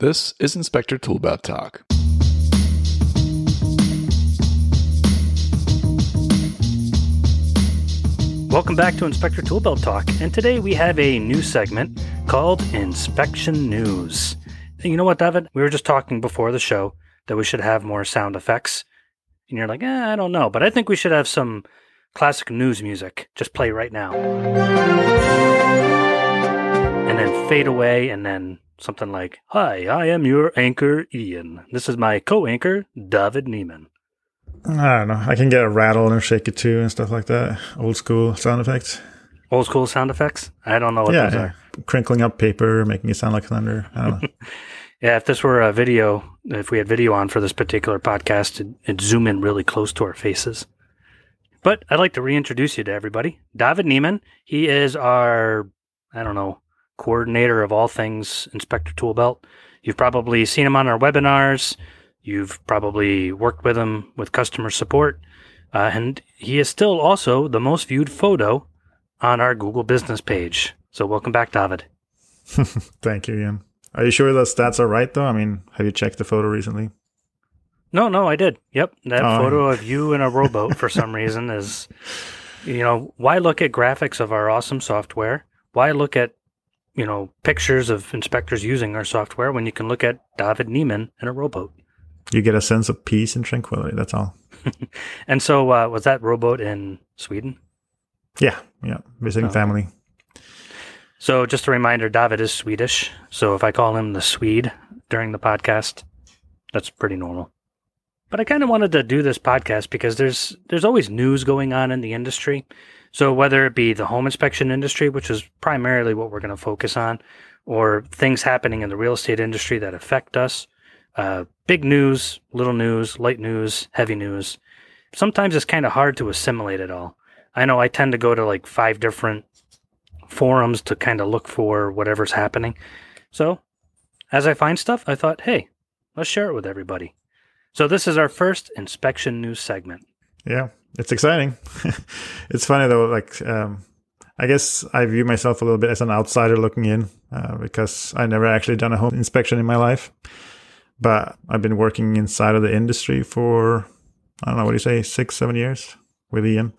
This is Inspector Toolbelt Talk. Welcome back to Inspector Toolbelt Talk, and today we have a new segment called Inspection News. And you know what, David? We were just talking before the show that we should have more sound effects, and you're like, eh, I don't know, but I think we should have some classic news music. Just play right now, and then fade away, and then something like, "Hi, I am your anchor, Ian. This is my co-anchor, David Neiman." I don't know. I can get a rattle and shake it too and stuff like that. Old school sound effects. Old school sound effects. I don't know what yeah, those yeah. are. crinkling up paper, making it sound like thunder. I don't know. Yeah, if this were a video, if we had video on for this particular podcast, it'd, it'd zoom in really close to our faces. But I'd like to reintroduce you to everybody. David Neiman, he is our, I don't know, coordinator of all things Inspector Toolbelt. You've probably seen him on our webinars. You've probably worked with him with customer support. Uh, and he is still also the most viewed photo on our Google business page. So welcome back, David. Thank you, Ian. Are you sure the stats are right though? I mean, have you checked the photo recently? No, no, I did. Yep. That Oh. photo of you in a rowboat for some reason is, you know, why look at graphics of our awesome software? Why look at, you know, pictures of inspectors using our software when you can look at David Neiman in a rowboat? You get a sense of peace and tranquility. That's all. And so, uh, was that rowboat in Sweden? Yeah, yeah. Visiting Oh. family. So, just a reminder David is Swedish. So, if I call him the Swede during the podcast, that's pretty normal. But I kind of wanted to do this podcast because there's there's always news going on in the industry. So whether it be the home inspection industry, which is primarily what we're going to focus on, or things happening in the real estate industry that affect us, uh, big news, little news, light news, heavy news. Sometimes it's kind of hard to assimilate it all. I know I tend to go to like five different forums to kind of look for whatever's happening. So as I find stuff, I thought, hey, let's share it with everybody. So this is our first inspection news segment. Yeah, it's exciting. it's funny though. Like, um, I guess I view myself a little bit as an outsider looking in uh, because I never actually done a home inspection in my life. But I've been working inside of the industry for I don't know what do you say, six, seven years with Ian.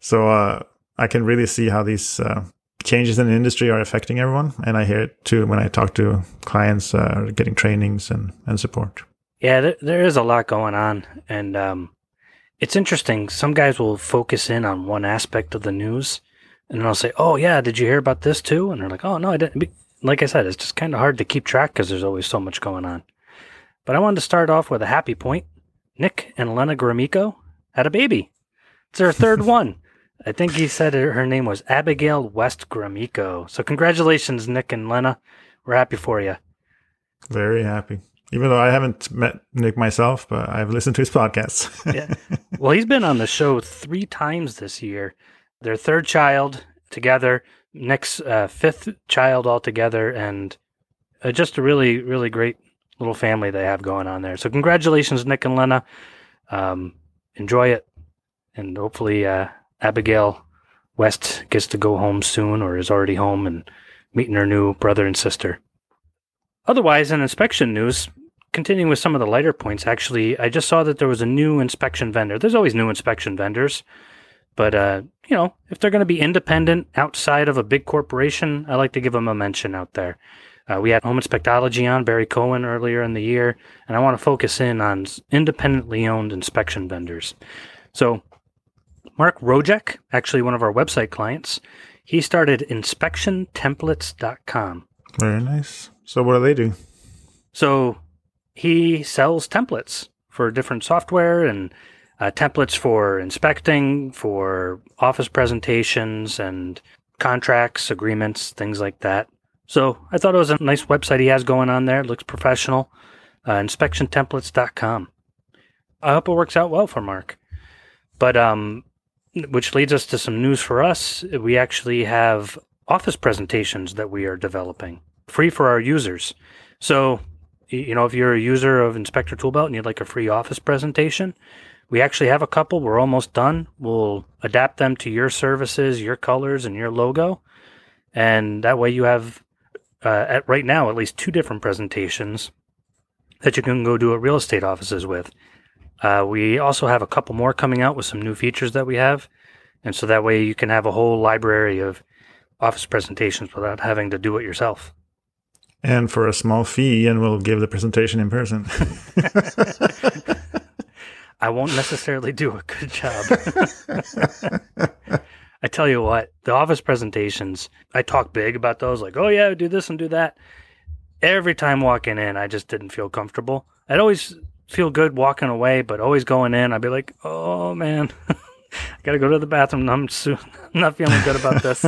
So uh, I can really see how these uh, changes in the industry are affecting everyone, and I hear it too when I talk to clients uh, getting trainings and and support. Yeah, there, there is a lot going on, and um, it's interesting. Some guys will focus in on one aspect of the news, and then I'll say, "Oh yeah, did you hear about this too?" And they're like, "Oh no, I didn't." Like I said, it's just kind of hard to keep track because there's always so much going on. But I wanted to start off with a happy point. Nick and Lena Gromicko had a baby. It's their third one. I think he said her her name was Abigail West Gromicko. So congratulations, Nick and Lena. We're happy for you. Very happy. Even though I haven't met Nick myself, but I've listened to his podcasts. Yeah. Well, he's been on the show three times this year. Their third child together, Nick's uh, fifth child altogether, and uh, just a really, really great little family they have going on there. So, congratulations, Nick and Lena. Um, enjoy it, and hopefully, uh, Abigail West gets to go home soon, or is already home and meeting her new brother and sister. Otherwise, in inspection news, continuing with some of the lighter points, actually, I just saw that there was a new inspection vendor. There's always new inspection vendors, but uh, you know, if they're going to be independent outside of a big corporation, I like to give them a mention out there. Uh, we had Home Inspectology on Barry Cohen earlier in the year, and I want to focus in on independently owned inspection vendors. So, Mark Rojek, actually one of our website clients, he started inspectiontemplates.com. Very nice. So what do they do? So he sells templates for different software and uh, templates for inspecting, for office presentations and contracts, agreements, things like that. So I thought it was a nice website he has going on there. It looks professional. Uh, inspectiontemplates.com. I hope it works out well for Mark. But um, which leads us to some news for us. We actually have office presentations that we are developing free for our users. So, you know, if you're a user of Inspector Toolbelt and you'd like a free office presentation, we actually have a couple. We're almost done. We'll adapt them to your services, your colors, and your logo. And that way you have uh, at right now at least two different presentations that you can go do at real estate offices with. Uh, we also have a couple more coming out with some new features that we have, and so that way you can have a whole library of office presentations without having to do it yourself. And for a small fee, and we'll give the presentation in person. I won't necessarily do a good job. I tell you what, the office presentations, I talk big about those, like, oh yeah, do this and do that. Every time walking in, I just didn't feel comfortable. I'd always feel good walking away, but always going in, I'd be like, oh man, I gotta go to the bathroom. I'm, so, I'm not feeling good about this.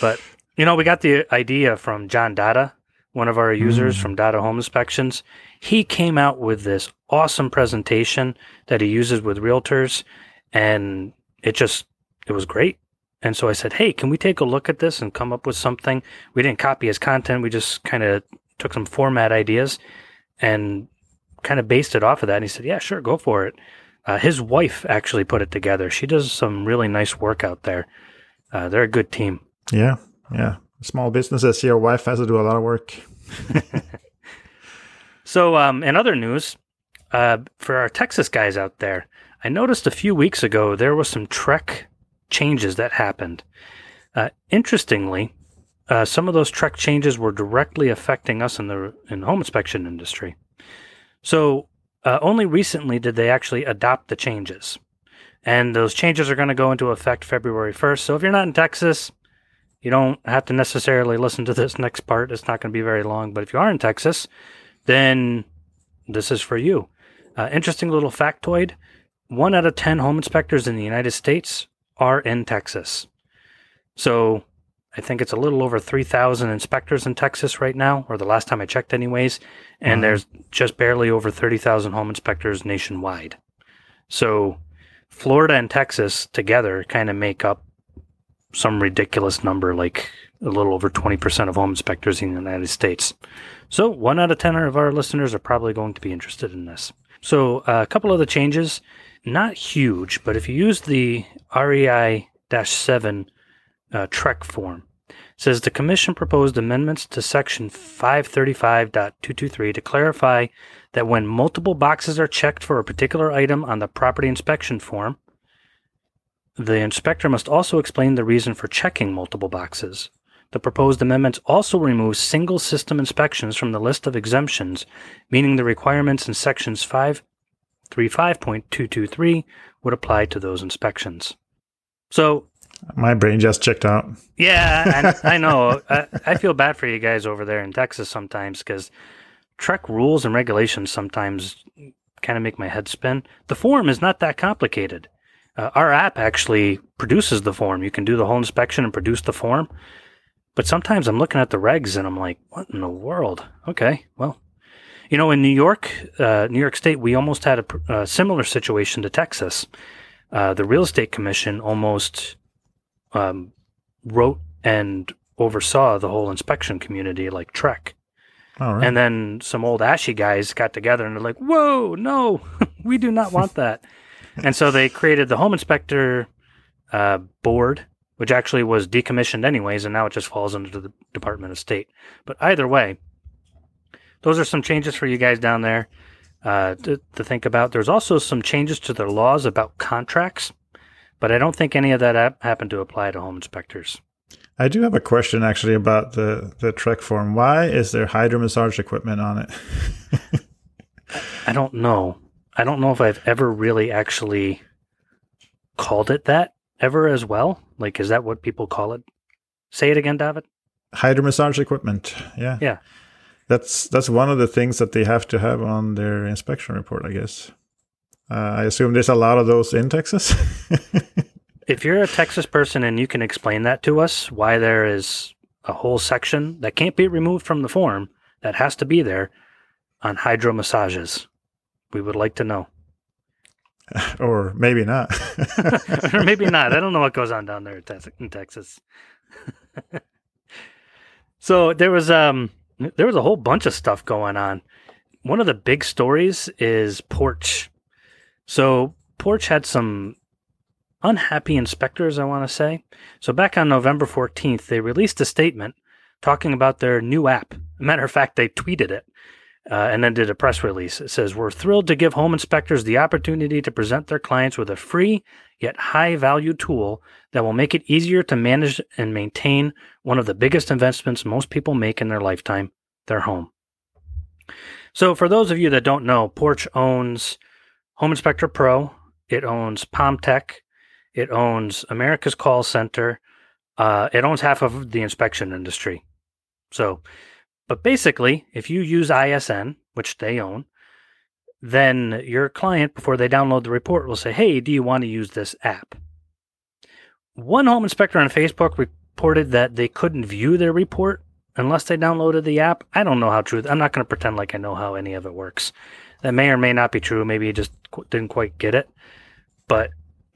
but, you know, we got the idea from John Dada, one of our users Mm. from Data Home Inspections. He came out with this awesome presentation that he uses with realtors, and it just, it was great. And so I said, hey, can we take a look at this and come up with something? We didn't copy his content. We just kind of took some format ideas and kind of based it off of that. And he said, yeah, sure, go for it. Uh, his wife actually put it together. She does some really nice work out there. Uh, they're a good team. yeah, yeah. Small businesses, your wife has to do a lot of work. So, um, in other news, uh, for our Texas guys out there, I noticed a few weeks ago there was some TREC changes that happened. Uh, interestingly, uh, some of those TREC changes were directly affecting us in the in the home inspection industry. So, uh, only recently did they actually adopt the changes, and those changes are going to go into effect February first. So, if you're not in Texas, you don't have to necessarily listen to this next part. It's not going to be very long. But if you are in Texas, then this is for you. Uh, interesting little factoid one out of 10 home inspectors in the United States are in Texas. So I think it's a little over 3,000 inspectors in Texas right now, or the last time I checked, anyways. And Wow. there's just barely over 30,000 home inspectors nationwide. So Florida and Texas together kind of make up some ridiculous number, like a little over 20% of home inspectors in the United States. So, one out of 10 of our listeners are probably going to be interested in this. So, uh, a couple of the changes, not huge, but if you use the REI 7 uh, TREC form, says the Commission proposed amendments to Section 535.223 to clarify that when multiple boxes are checked for a particular item on the property inspection form, the inspector must also explain the reason for checking multiple boxes. The proposed amendments also remove single system inspections from the list of exemptions, meaning the requirements in sections 535.223 would apply to those inspections. So, My brain just checked out. yeah, I, I know. I, I feel bad for you guys over there in Texas sometimes because TREC rules and regulations sometimes kind of make my head spin. The form is not that complicated. Uh, our app actually produces the form. You can do the whole inspection and produce the form. But sometimes I'm looking at the regs and I'm like, what in the world? Okay, well, you know, in New York, uh, New York State, we almost had a, pr- a similar situation to Texas. Uh, the real estate commission almost um, wrote and oversaw the whole inspection community like TREC. All right. And then some old ASHI guys got together and they're like, whoa, no, we do not want that. and so they created the home inspector uh, board, which actually was decommissioned anyways, and now it just falls under the Department of State. But either way, those are some changes for you guys down there uh, to, to think about. There's also some changes to their laws about contracts, but I don't think any of that ap- happened to apply to home inspectors. I do have a question actually about the, the TREC form. Why is there hydro massage equipment on it? I don't know. I don't know if I've ever really actually called it that ever as well. Like, is that what people call it? Say it again, David. hydro massage equipment. Yeah. Yeah. That's that's one of the things that they have to have on their inspection report, I guess. Uh, I assume there's a lot of those in Texas. If you're a Texas person and you can explain that to us, why there is a whole section that can't be removed from the form that has to be there on hydro massages, we would like to know. or maybe not. or maybe not. I don't know what goes on down there in in Texas. so there was um there was a whole bunch of stuff going on. One of the big stories is Porch. So Porch had some unhappy inspectors, I want to say. So back on November 14th, they released a statement talking about their new app. Matter of fact, they tweeted it uh, and then did a press release. It says, We're thrilled to give home inspectors the opportunity to present their clients with a free yet high value tool that will make it easier to manage and maintain one of the biggest investments most people make in their lifetime their home. So, for those of you that don't know, Porch owns Home Inspector Pro, it owns PalmTech, it owns America's Call Center, uh, it owns half of the inspection industry. So, but basically, if you use ISN, which they own, then your client, before they download the report, will say, Hey, do you want to use this app? One home inspector on Facebook reported that they couldn't view their report unless they downloaded the app. I don't know how true. I'm not going to pretend like I know how any of it works. That may or may not be true. Maybe he just didn't quite get it. But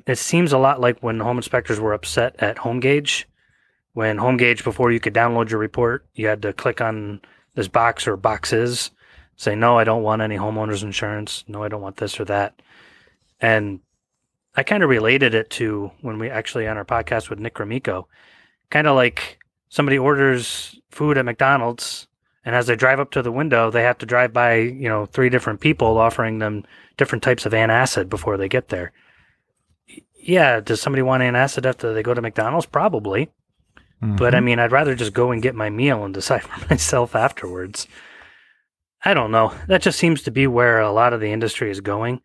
it seems a lot like when home inspectors were upset at HomeGauge. When HomeGauge, before you could download your report, you had to click on this box or boxes, say, no, I don't want any homeowners insurance. No, I don't want this or that. And I kind of related it to when we actually on our podcast with Nick Gromicko, kind of like somebody orders food at McDonald's and as they drive up to the window, they have to drive by, you know, three different people offering them different types of antacid before they get there. Yeah, does somebody want antacid after they go to McDonald's? Probably. Mm-hmm. But I mean, I'd rather just go and get my meal and decide for myself afterwards. I don't know. That just seems to be where a lot of the industry is going.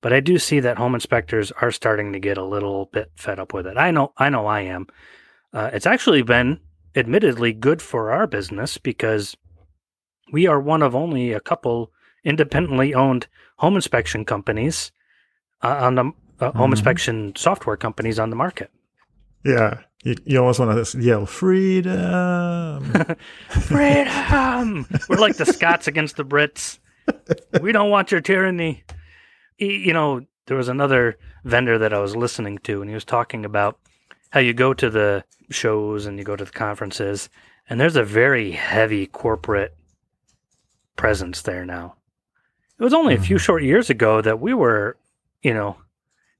But I do see that home inspectors are starting to get a little bit fed up with it. I know, I know, I am. Uh, it's actually been admittedly good for our business because we are one of only a couple independently owned home inspection companies uh, on the uh, mm-hmm. home inspection software companies on the market. Yeah, you, you almost want to yell freedom, freedom. We're like the Scots against the Brits. We don't want your tyranny. You know, there was another vendor that I was listening to, and he was talking about how you go to the shows and you go to the conferences, and there's a very heavy corporate presence there now. It was only a few mm-hmm. short years ago that we were, you know,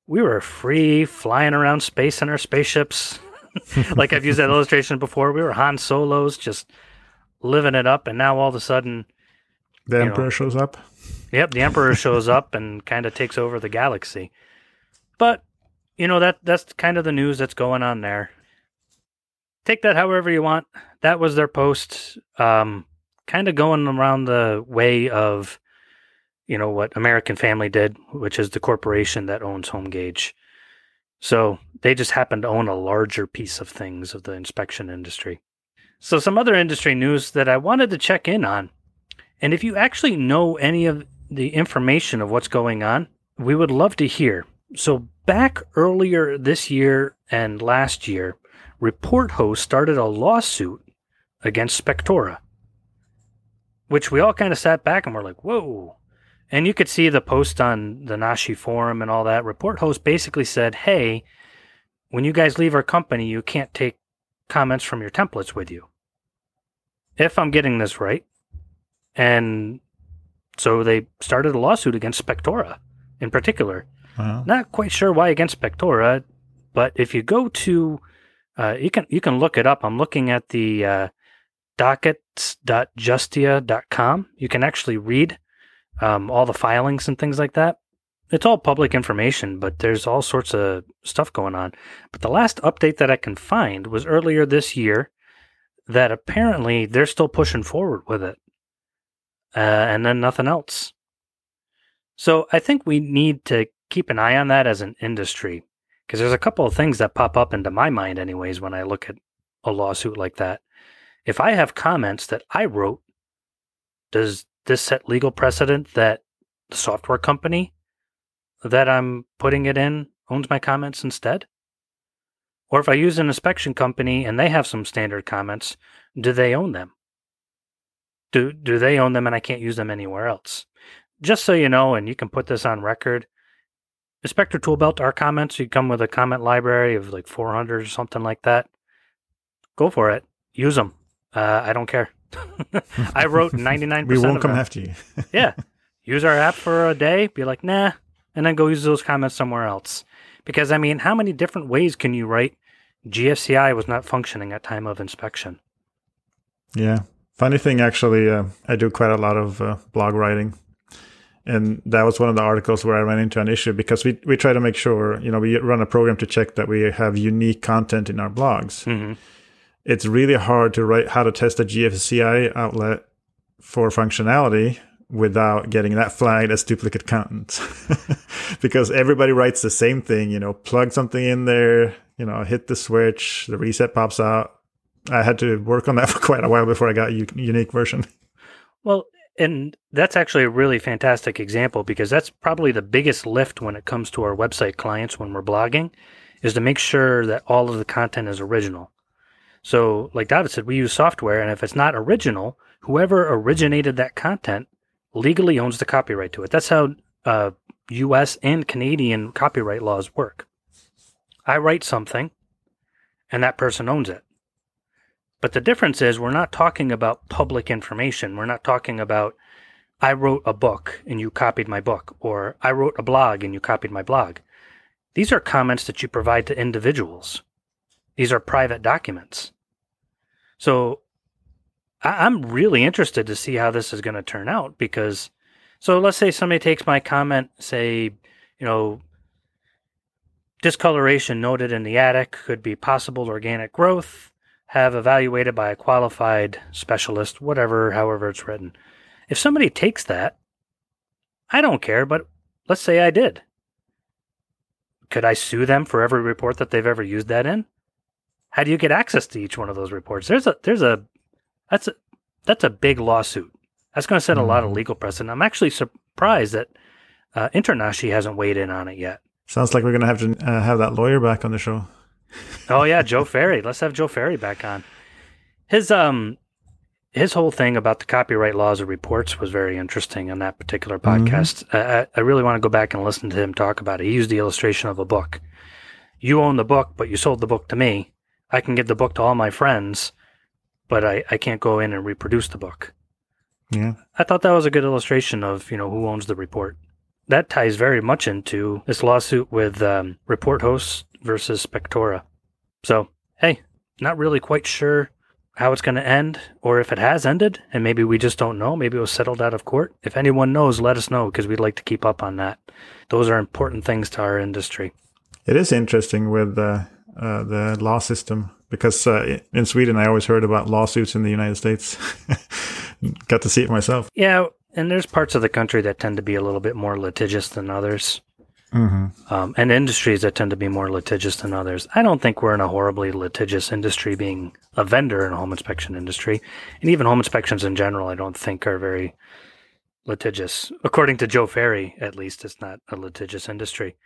we were free flying around space in our spaceships. like I've used that illustration before. We were Han Solos just living it up, and now all of a sudden, the Emperor know, shows up. Yep, the Emperor shows up and kind of takes over the galaxy. But you know that that's kind of the news that's going on there. Take that however you want. That was their post. Um, kind of going around the way of, you know, what American Family did, which is the corporation that owns HomeGauge. So they just happen to own a larger piece of things of the inspection industry. So, some other industry news that I wanted to check in on. And if you actually know any of the information of what's going on, we would love to hear. So, back earlier this year and last year, Report Host started a lawsuit against Spectora which we all kind of sat back and were like, whoa. And you could see the post on the NACHI forum and all that. Report host basically said, hey, when you guys leave our company, you can't take comments from your templates with you. If I'm getting this right. And so they started a lawsuit against Spectora in particular. Uh-huh. Not quite sure why against Spectora, but if you go to, uh, you can you can look it up. I'm looking at the uh, dockets.justia.com. You can actually read um, all the filings and things like that. It's all public information, but there's all sorts of stuff going on. But the last update that I can find was earlier this year that apparently they're still pushing forward with it. Uh, and then nothing else. So I think we need to keep an eye on that as an industry because there's a couple of things that pop up into my mind, anyways, when I look at a lawsuit like that. If I have comments that I wrote, does this set legal precedent that the software company that I'm putting it in owns my comments instead? Or if I use an inspection company and they have some standard comments, do they own them? Do do they own them and I can't use them anywhere else? Just so you know, and you can put this on record, Inspector Toolbelt, our comments, you come with a comment library of like 400 or something like that. Go for it. Use them. Uh, I don't care. I wrote 99%. we won't come after you. yeah. Use our app for a day, be like, nah, and then go use those comments somewhere else. Because, I mean, how many different ways can you write GFCI was not functioning at time of inspection? Yeah. Funny thing, actually, uh, I do quite a lot of uh, blog writing. And that was one of the articles where I ran into an issue because we, we try to make sure, you know, we run a program to check that we have unique content in our blogs. hmm It's really hard to write how to test a GFCI outlet for functionality without getting that flagged as duplicate content. Because everybody writes the same thing you know plug something in there you know hit the switch the reset pops out. I had to work on that for quite a while before i got a u- unique version. Well, and that's actually a really fantastic example because that's probably the biggest lift when it comes to our website clients when we're blogging is to make sure that all of the content is original. So, like David said, we use software, and if it's not original, whoever originated that content legally owns the copyright to it. That's how uh, U.S. and Canadian copyright laws work. I write something, and that person owns it. But the difference is we're not talking about public information. We're not talking about I wrote a book and you copied my book, or I wrote a blog and you copied my blog. These are comments that you provide to individuals. These are private documents. So I- I'm really interested to see how this is going to turn out because, so let's say somebody takes my comment, say, you know, discoloration noted in the attic could be possible organic growth have evaluated by a qualified specialist, whatever, however it's written. If somebody takes that, I don't care, but let's say I did. Could I sue them for every report that they've ever used that in? How do you get access to each one of those reports? There's a there's a that's a that's a big lawsuit. That's going to set a lot of Mhm. legal precedent. I'm actually surprised that uh, InterNACHI hasn't weighed in on it yet. sounds like we're gonna have to uh, have that lawyer back on the show Oh yeah, Joe Ferry. Let's have Joe Ferry back on. His um his whole thing about the copyright laws of reports was very interesting on that particular Mhm. podcast. I, I- I really want to go back and listen to him talk about it. He used the illustration of a book. You own the book, but you sold the book to me. I can give the book to all my friends, but I, I can't go in and reproduce the book. yeah I thought that was a good illustration of you know who owns the report. That ties very much into this lawsuit with um, report hosts versus Spectora. So hey, not really quite sure how it's going to end, or if it has ended, and maybe we just don't know. Maybe it was settled out of court. If anyone knows, let us know because we'd like to keep up on that. Those are important things to our industry. it is interesting with uh, uh, the law system because uh, in sweden i always heard about lawsuits in the united states got to see it myself Yeah, and there's parts of the country that tend to be a little bit more litigious than others. mm-hmm. um, and industries that tend to be more litigious than others. I don't think we're in a horribly litigious industry being a vendor in a home inspection industry. And even home inspections in general, I don't think are very litigious. According to Joe Ferry, at least, it's not a litigious industry.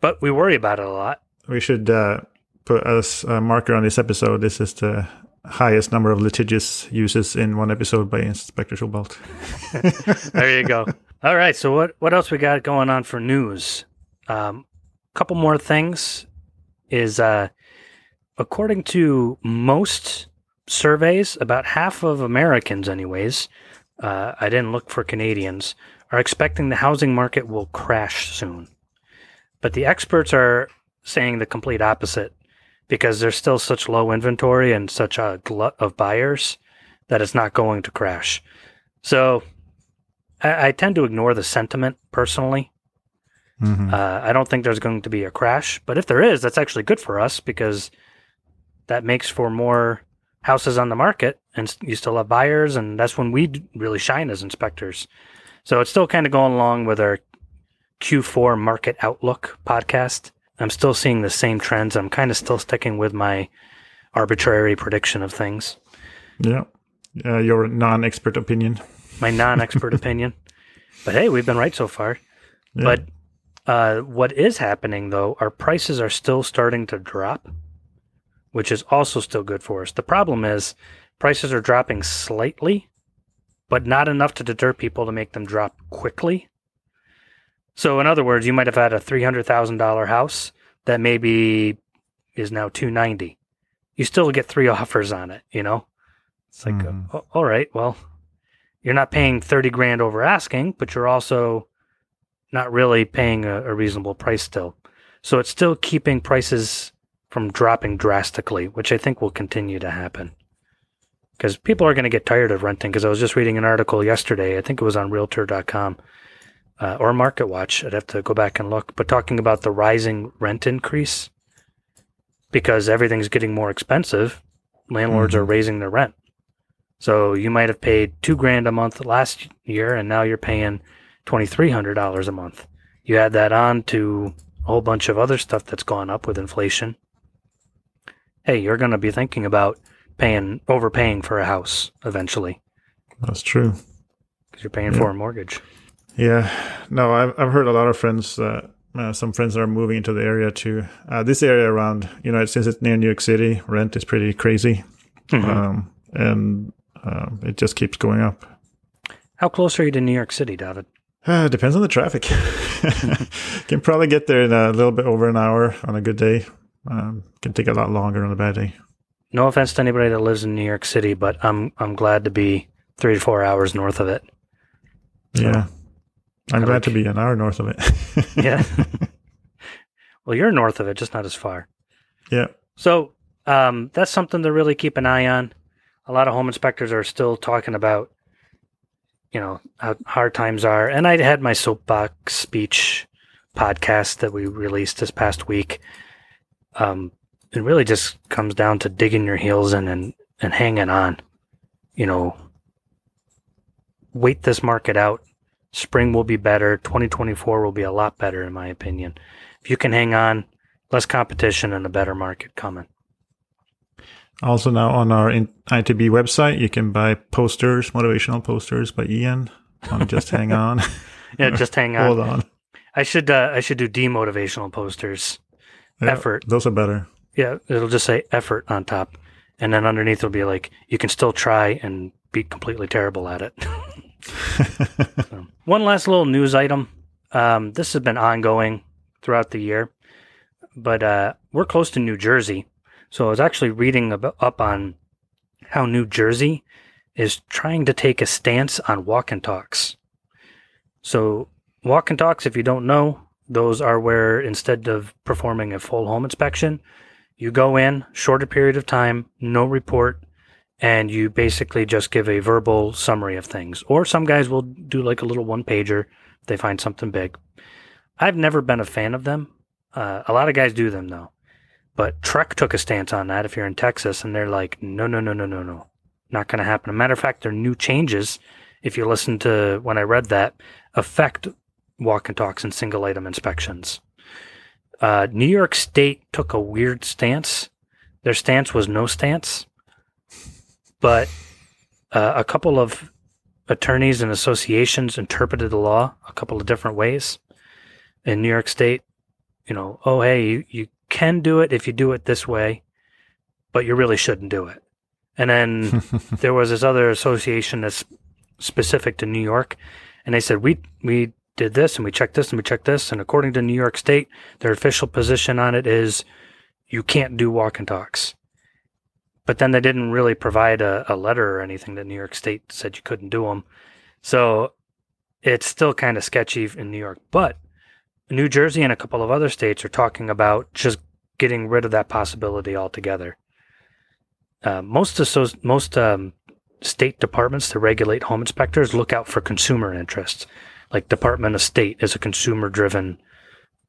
But we worry about it a lot. We should uh, put as a marker on this episode. This is the highest number of litigious uses in one episode by Inspector Toolbelt. There you go. All right. So what what else we got going on for news? Um, couple more things is uh, according to most surveys, about half of Americans, anyways, uh, I didn't look for Canadians, are expecting the housing market will crash soon. But the experts are saying the complete opposite because there's still such low inventory and such a glut of buyers that it's not going to crash. So I, I tend to ignore the sentiment personally. Mhm. Uh, I don't think there's going to be a crash, but if there is, that's actually good for us because that makes for more houses on the market, and you still have buyers, and that's when we really shine as inspectors. So it's still kind of going along with our Q4 market outlook podcast. I'm still seeing the same trends. I'm kind of still sticking with my arbitrary prediction of things, Yeah. Uh, your non-expert opinion. my non-expert opinion. But hey, we've been right so far. Yeah. But uh, what is happening though, our prices are still starting to drop, which is also still good for us. The problem is prices are dropping slightly, but not enough to deter people to make them drop quickly. So, in other words, you might have had a three hundred thousand dollar house that maybe is now two ninety. You still get three offers on it. You know, it's like, uh, all right, well, you're not paying thirty grand over asking, but you're also not really paying a, a reasonable price still. So it's still keeping prices from dropping drastically, which I think will continue to happen. because people are going to get tired of renting. Because I was just reading an article yesterday, I think it was on Realtor.com uh, or Market Watch. I'd have to go back and look, but talking about the rising rent increase because everything's getting more expensive. Landlords are Mhm. raising their rent. So you might have paid two grand a month last year, and now you're paying twenty three hundred dollars a month. You add that on to a whole bunch of other stuff that's gone up with inflation. Hey, you're going to be thinking about paying overpaying for a house eventually That's true. because you're paying Yeah. for a mortgage. Yeah, no, I've I've heard a lot of friends that uh, some friends that are moving into the area too. Uh, this area around, you know, since it's near New York City, rent is pretty crazy, Mhm. um, and um, it just keeps going up. How close are you to New York City, David? Uh, depends on the traffic. can probably get there in a little bit over an hour on a good day. Um, can take a lot longer on a bad day. No offense to anybody that lives in New York City, but I'm I'm glad to be three to four hours north of it. So, yeah, I'm glad to be an hour north of it. Yeah. well, you're north of it, just not as far. yeah. So um, that's something to really keep an eye on. A lot of home inspectors are still talking about, you know, how hard times are. And I had my soapbox speech podcast that we released this past week. Um, it really just comes down to digging your heels in and, and hanging on. You know, wait this market out. Spring will be better. 2024 will be a lot better, in my opinion. If you can hang on, less competition and a better market coming. Also, now on our ITB website, you can buy posters, motivational posters by Ian. On just hang on, Yeah, just hang on. hold on. I should uh, I should do demotivational posters. Yeah, Effort. Those are better. Yeah, it'll just say effort on top, and then underneath it'll be like you can still try and be completely terrible at it. So, one last little news item. Um, this has been ongoing throughout the year, but uh, we're close to New Jersey, so I was actually reading up on how New Jersey is trying to take a stance on walk and talks. So, walk and talks, if you don't know, those are where instead of performing a full home inspection, you go in, shorter period of time, no report, and you basically just give a verbal summary of things. Or some guys will do like a little one pager they find something big. I've never been a fan of them. Uh, a lot of guys do them though. But TREC took a stance on that if you're in Texas, and they're like, no, no, no, no, no, no. Not going to happen. A matter of fact, their new changes, if you listen to when I read that, affect walk and talks and single item inspections. Uh, New York State took a weird stance. Their stance was no stance, but uh, a couple of attorneys and associations interpreted the law a couple of different ways. In New York State, you know, oh hey, you, you can do it if you do it this way, but you really shouldn't do it. And then there was this other association that's specific to New York, and they said we we did this and we checked this and we checked this, and according to New York State, their official position on it is you can't do walk and talks. But then they didn't really provide a, a letter or anything that New York State said you couldn't do them. So it's still kind of sketchy in New York. But New Jersey and a couple of other states are talking about just getting rid of that possibility altogether. Uh, most of most um, state departments that regulate home inspectors look out for consumer interests. Like Department of State is a consumer-driven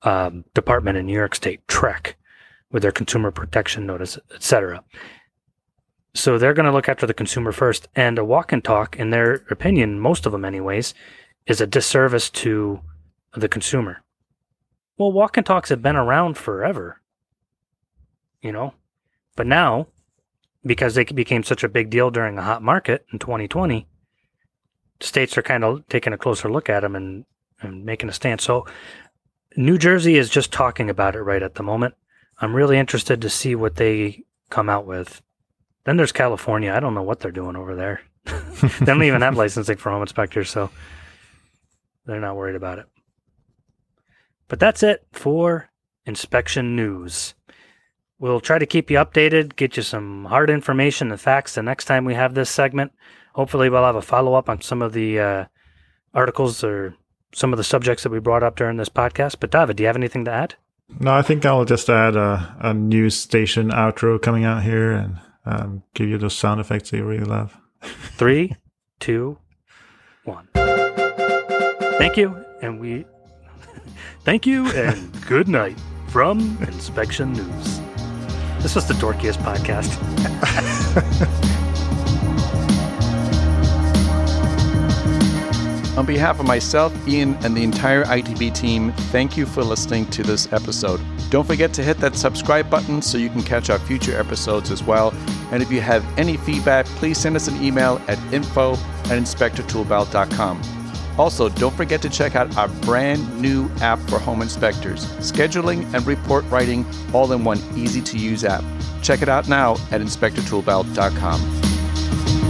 um, department in New York State, TREC, with their consumer protection notice, etc. So they're going to look after the consumer first, and a walk and talk, in their opinion, most of them, anyways, is a disservice to the consumer. Well, walk and talks have been around forever, you know, but now because they became such a big deal during a hot market in 2020, states are kind of taking a closer look at them and, and making a stance. So New Jersey is just talking about it right at the moment. I'm really interested to see what they come out with. Then there's California. I don't know what they're doing over there. they don't even have licensing for home inspectors, so they're not worried about it. But that's it for inspection news. We'll try to keep you updated, get you some hard information and facts the next time we have this segment. Hopefully, we'll have a follow up on some of the uh, articles or some of the subjects that we brought up during this podcast. But, David, do you have anything to add? No, I think I'll just add a, a news station outro coming out here, and um, give you those sound effects that you really love. Three, two, one. Thank you, and we thank you, and good night from Inspection News. This was the dorkiest podcast. On behalf of myself, Ian, and the entire ITB team, thank you for listening to this episode. Don't forget to hit that subscribe button so you can catch our future episodes as well. And if you have any feedback, please send us an email at info at inspectortoolbelt.com. Also, don't forget to check out our brand new app for home inspectors, scheduling and report writing all in one easy to use app. Check it out now at inspectortoolbelt.com.